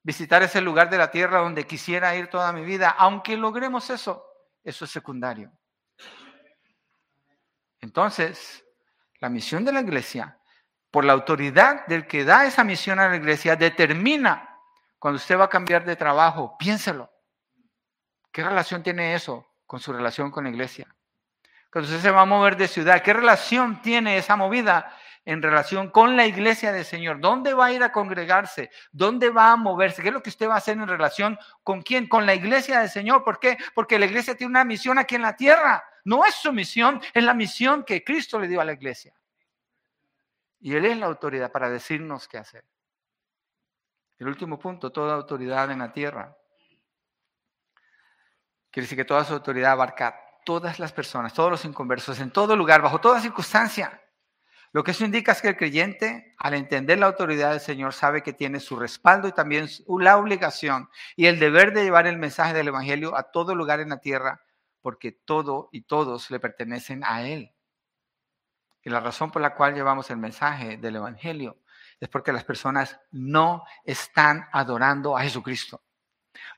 visitar ese lugar de la tierra donde quisiera ir toda mi vida. Aunque logremos eso, eso es secundario. Entonces, la misión de la iglesia, por la autoridad del que da esa misión a la iglesia, determina cuando usted va a cambiar de trabajo, piénselo. ¿Qué relación tiene eso con su relación con la iglesia? Cuando usted se va a mover de ciudad, ¿qué relación tiene esa movida en relación con la iglesia del Señor? ¿Dónde va a ir a congregarse? ¿Dónde va a moverse? ¿Qué es lo que usted va a hacer en relación con quién? Con la iglesia del Señor. ¿Por qué? Porque la iglesia tiene una misión aquí en la tierra. No es su misión, es la misión que Cristo le dio a la iglesia. Y Él es la autoridad para decirnos qué hacer. El último punto, toda autoridad en la tierra. Quiere decir que toda su autoridad abarca todas las personas, todos los inconversos, en todo lugar, bajo toda circunstancia. Lo que eso indica es que el creyente, al entender la autoridad del Señor, sabe que tiene su respaldo y también la obligación y el deber de llevar el mensaje del Evangelio a todo lugar en la tierra porque todo y todos le pertenecen a Él. Y la razón por la cual llevamos el mensaje del Evangelio es porque las personas no están adorando a Jesucristo.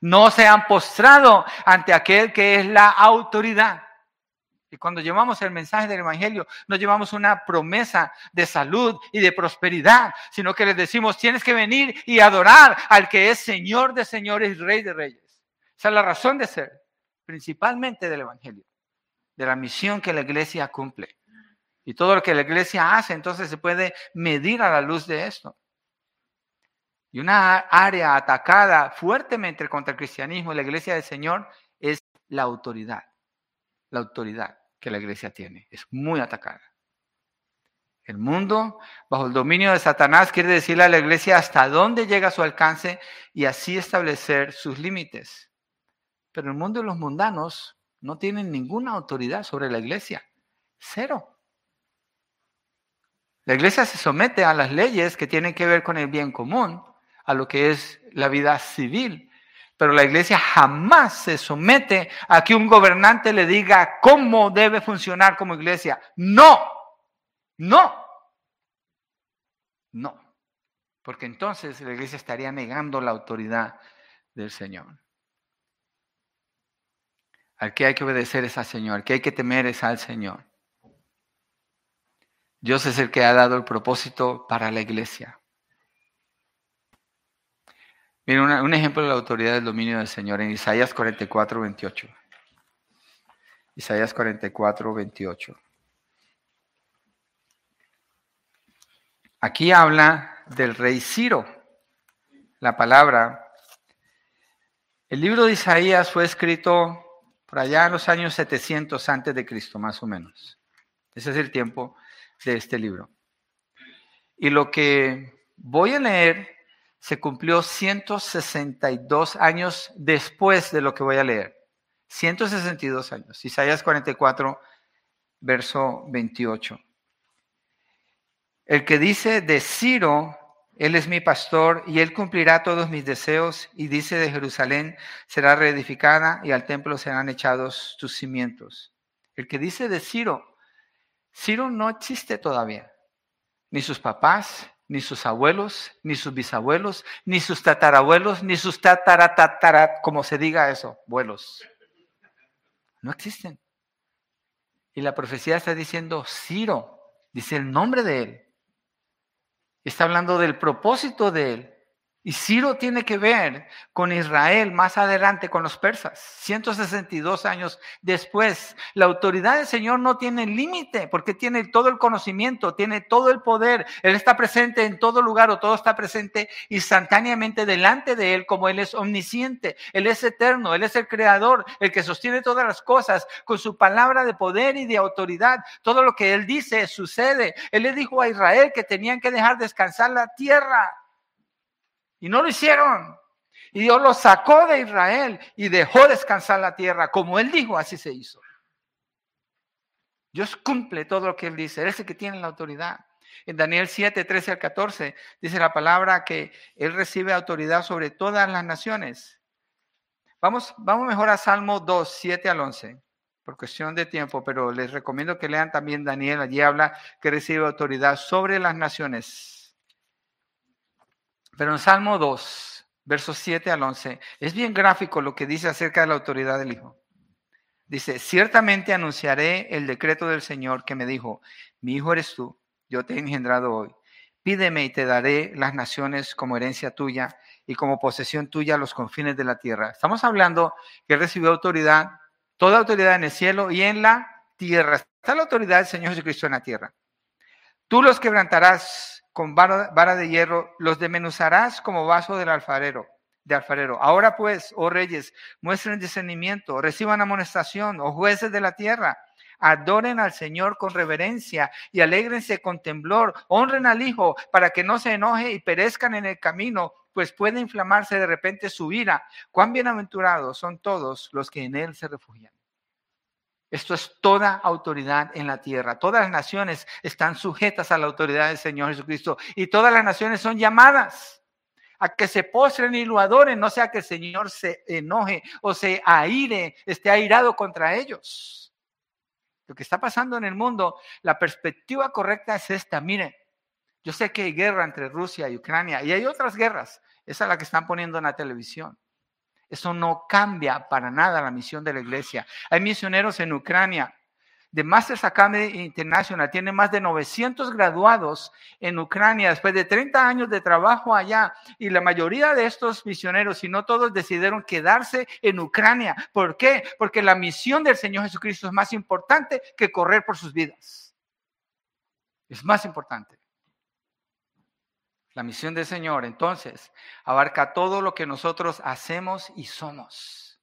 No se han postrado ante aquel que es la autoridad. Y cuando llevamos el mensaje del Evangelio, no llevamos una promesa de salud y de prosperidad, sino que les decimos, tienes que venir y adorar al que es Señor de señores y Rey de reyes. Esa es la razón de ser principalmente del Evangelio, de la misión que la iglesia cumple. Y todo lo que la iglesia hace, entonces se puede medir a la luz de esto. Y una área atacada fuertemente contra el cristianismo y la iglesia del Señor es la autoridad. La autoridad que la iglesia tiene es muy atacada. El mundo, bajo el dominio de Satanás, quiere decirle a la iglesia hasta dónde llega su alcance y así establecer sus límites. Pero el mundo de los mundanos no tienen ninguna autoridad sobre la iglesia. Cero. La iglesia se somete a las leyes que tienen que ver con el bien común, a lo que es la vida civil, Pero la iglesia jamás se somete a que un gobernante le diga cómo debe funcionar como iglesia. No, no, no. Porque entonces la iglesia estaría negando la autoridad del Señor. Al que hay que obedecer es al Señor, al que hay que temer es al Señor. Dios es el que ha dado el propósito para la iglesia. Miren, un ejemplo de la autoridad del dominio del Señor en Isaías 44, 28. Isaías 44, 28. Aquí habla del rey Ciro. La palabra. El libro de Isaías fue escrito por allá en los años 700 antes de Cristo, más o menos. Ese es el tiempo de este libro. Y lo que voy a leer se cumplió 162 años después de lo que voy a leer. 162 años. Isaías 44, verso 28. El que dice de Ciro, él es mi pastor y él cumplirá todos mis deseos y dice de Jerusalén será reedificada y al templo serán echados tus cimientos. El que dice de Ciro, Ciro no existe todavía. Ni sus papás, ni sus abuelos, ni sus bisabuelos, ni sus tatarabuelos, ni sus tataratatara, como se diga eso, abuelos. No existen. Y la profecía está diciendo Ciro, dice el nombre de él. Está hablando del propósito de él. Y Ciro tiene que ver con Israel más adelante, con los persas. 162 años después, la autoridad del Señor no tiene límite porque tiene todo el conocimiento, tiene todo el poder. Él está presente en todo lugar o todo está presente instantáneamente delante de Él como Él es omnisciente. Él es eterno, Él es el creador, el que sostiene todas las cosas con su palabra de poder y de autoridad. Todo lo que Él dice sucede. Él le dijo a Israel que tenían que dejar descansar la tierra. Y no lo hicieron. Y Dios los sacó de Israel y dejó descansar la tierra. Como Él dijo, así se hizo. Dios cumple todo lo que Él dice. Él es el que tiene la autoridad. En Daniel 7, 13 al 14 dice la palabra que Él recibe autoridad sobre todas las naciones. Vamos, vamos mejor a Salmo 2, 7 al 11, por cuestión de tiempo, pero les recomiendo que lean también Daniel. Allí habla que recibe autoridad sobre las naciones. Pero en Salmo 2, versos 7 al 11, es bien gráfico lo que dice acerca de la autoridad del Hijo. Dice, ciertamente anunciaré el decreto del Señor que me dijo, mi hijo eres tú, yo te he engendrado hoy. Pídeme y te daré las naciones como herencia tuya y como posesión tuya los confines de la tierra. Estamos hablando que recibió autoridad, toda autoridad en el cielo y en la tierra. Está la autoridad del Señor Jesucristo en la tierra. Tú los quebrantarás con vara, de hierro, los desmenuzarás como vaso del alfarero, de alfarero. Ahora pues, oh reyes, muestren discernimiento, reciban amonestación, oh jueces de la tierra. Adoren al Señor con reverencia y alégrense con temblor. Honren al Hijo para que no se enoje y perezcan en el camino, pues puede inflamarse de repente su ira. Cuán bienaventurados son todos los que en Él se refugian. Esto es toda autoridad en la tierra. Todas las naciones están sujetas a la autoridad del Señor Jesucristo y todas las naciones son llamadas a que se postren y lo adoren, no sea que el Señor se enoje o se aire, esté airado contra ellos. Lo que está pasando en el mundo, la perspectiva correcta es esta. Miren, yo sé que hay guerra entre Rusia y Ucrania y hay otras guerras. Esa es la que están poniendo en la televisión. Eso no cambia para nada la misión de la iglesia. Hay misioneros en Ucrania. De Masters Academy International tiene más de 900 graduados en Ucrania después de 30 años de trabajo allá. Y la mayoría de estos misioneros, si no todos, decidieron quedarse en Ucrania. ¿Por qué? Porque la misión del Señor Jesucristo es más importante que correr por sus vidas. Es más importante. La misión del Señor, entonces, abarca todo lo que nosotros hacemos y somos.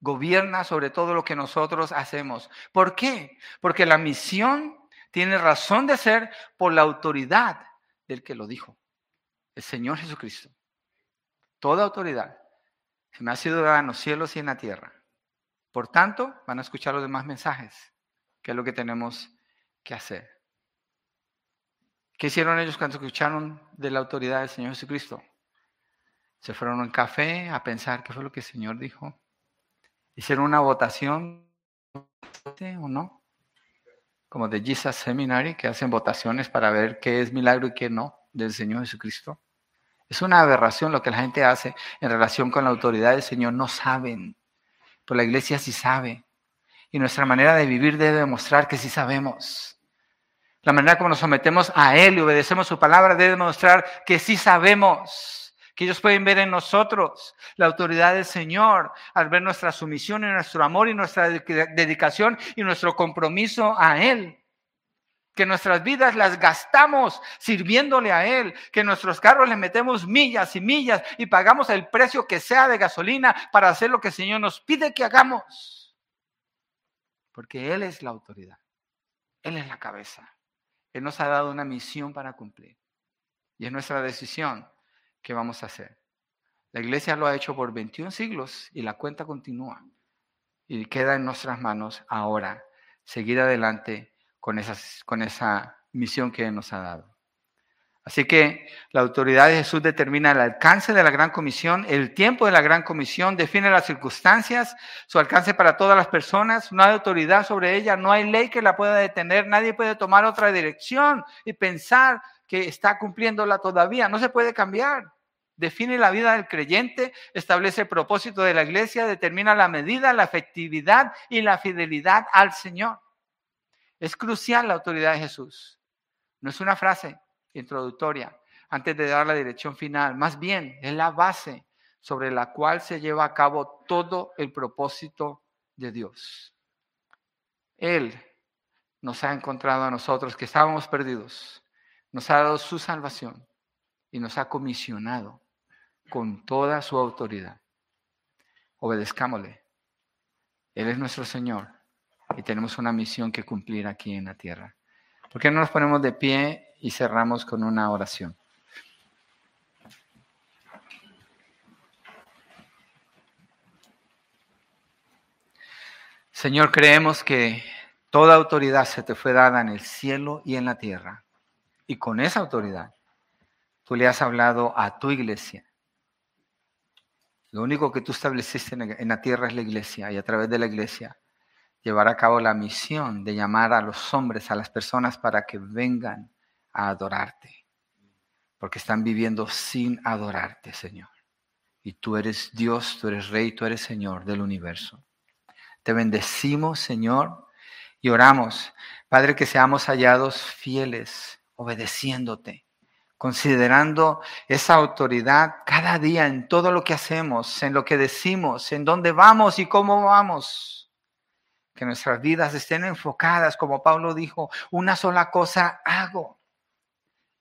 Gobierna sobre todo lo que nosotros hacemos. ¿Por qué? Porque la misión tiene razón de ser por la autoridad del que lo dijo, el Señor Jesucristo. Toda autoridad se me ha sido dada en los cielos y en la tierra. Por tanto, van a escuchar los demás mensajes, que es lo que tenemos que hacer. ¿Qué hicieron ellos cuando escucharon de la autoridad del Señor Jesucristo? Se fueron a un café a pensar qué fue lo que el Señor dijo. Hicieron una votación, ¿o no? Como de Jesus Seminary, que hacen votaciones para ver qué es milagro y qué no del Señor Jesucristo. Es una aberración lo que la gente hace en relación con la autoridad del Señor. No saben, pero la iglesia sí sabe. Y nuestra manera de vivir debe demostrar que sí sabemos. La manera como nos sometemos a Él y obedecemos su palabra debe demostrar que sí sabemos, que ellos pueden ver en nosotros la autoridad del Señor al ver nuestra sumisión y nuestro amor y nuestra dedicación y nuestro compromiso a Él que nuestras vidas las gastamos sirviéndole a Él, que nuestros carros le metemos millas y millas y pagamos el precio que sea de gasolina para hacer lo que el Señor nos pide que hagamos. Porque Él es la autoridad, Él es la cabeza. Él nos ha dado una misión para cumplir. Y es nuestra decisión que vamos a hacer. La iglesia lo ha hecho por 21 siglos y la cuenta continúa. Y queda en nuestras manos ahora seguir adelante con, con esa misión que Él nos ha dado. Así que la autoridad de Jesús determina el alcance de la gran comisión, el tiempo de la gran comisión, define las circunstancias, su alcance para todas las personas, no hay autoridad sobre ella, no hay ley que la pueda detener, nadie puede tomar otra dirección y pensar que está cumpliéndola todavía, no se puede cambiar. Define la vida del creyente, establece el propósito de la iglesia, determina la medida, la efectividad y la fidelidad al Señor. Es crucial la autoridad de Jesús. No es una frase introductoria antes de dar la dirección final. Más bien, es la base sobre la cual se lleva a cabo todo el propósito de Dios. Él nos ha encontrado a nosotros que estábamos perdidos, nos ha dado su salvación y nos ha comisionado con toda su autoridad. Obedezcámosle. Él es nuestro Señor y tenemos una misión que cumplir aquí en la tierra. ¿Por qué no nos ponemos de pie y cerramos con una oración? Señor, creemos que toda autoridad se te fue dada en el cielo y en la tierra. Y con esa autoridad, tú le has hablado a tu iglesia. Lo único que tú estableciste en la tierra es la iglesia y a través de la iglesia llevar a cabo la misión de llamar a los hombres, a las personas para que vengan adorarte. Porque están viviendo sin adorarte, Señor. Y tú eres Dios, tú eres Rey, tú eres Señor del universo. Te bendecimos, Señor, y oramos, Padre, que seamos hallados fieles, obedeciéndote, considerando esa autoridad cada día en todo lo que hacemos, en lo que decimos, en dónde vamos y cómo vamos que nuestras vidas estén enfocadas, como Pablo dijo, una sola cosa hago.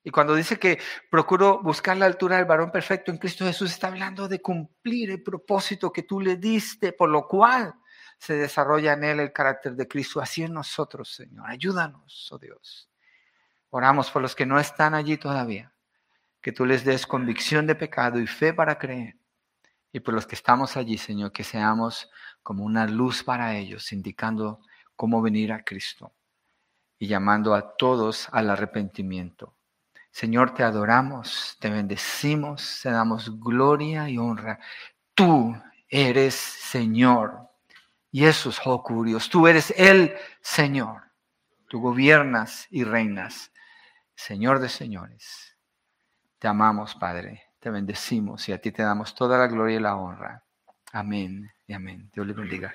Y cuando dice que procuro buscar la altura del varón perfecto en Cristo Jesús, está hablando de cumplir el propósito que tú le diste, por lo cual se desarrolla en él el carácter de Cristo, así en nosotros, Señor. Ayúdanos, oh Dios. Oramos por los que no están allí todavía, que tú les des convicción de pecado y fe para creer. Y por los que estamos allí, Señor, que seamos como una luz para ellos, indicando cómo venir a Cristo y llamando a todos al arrepentimiento. Señor, te adoramos, te bendecimos, te damos gloria y honra. Tú eres Señor. Y eso es curios. Tú eres el Señor. Tú gobiernas y reinas. Señor de señores. Te amamos, Padre. Te bendecimos y a ti te damos toda la gloria y la honra. Amén y amén. Dios le bendiga.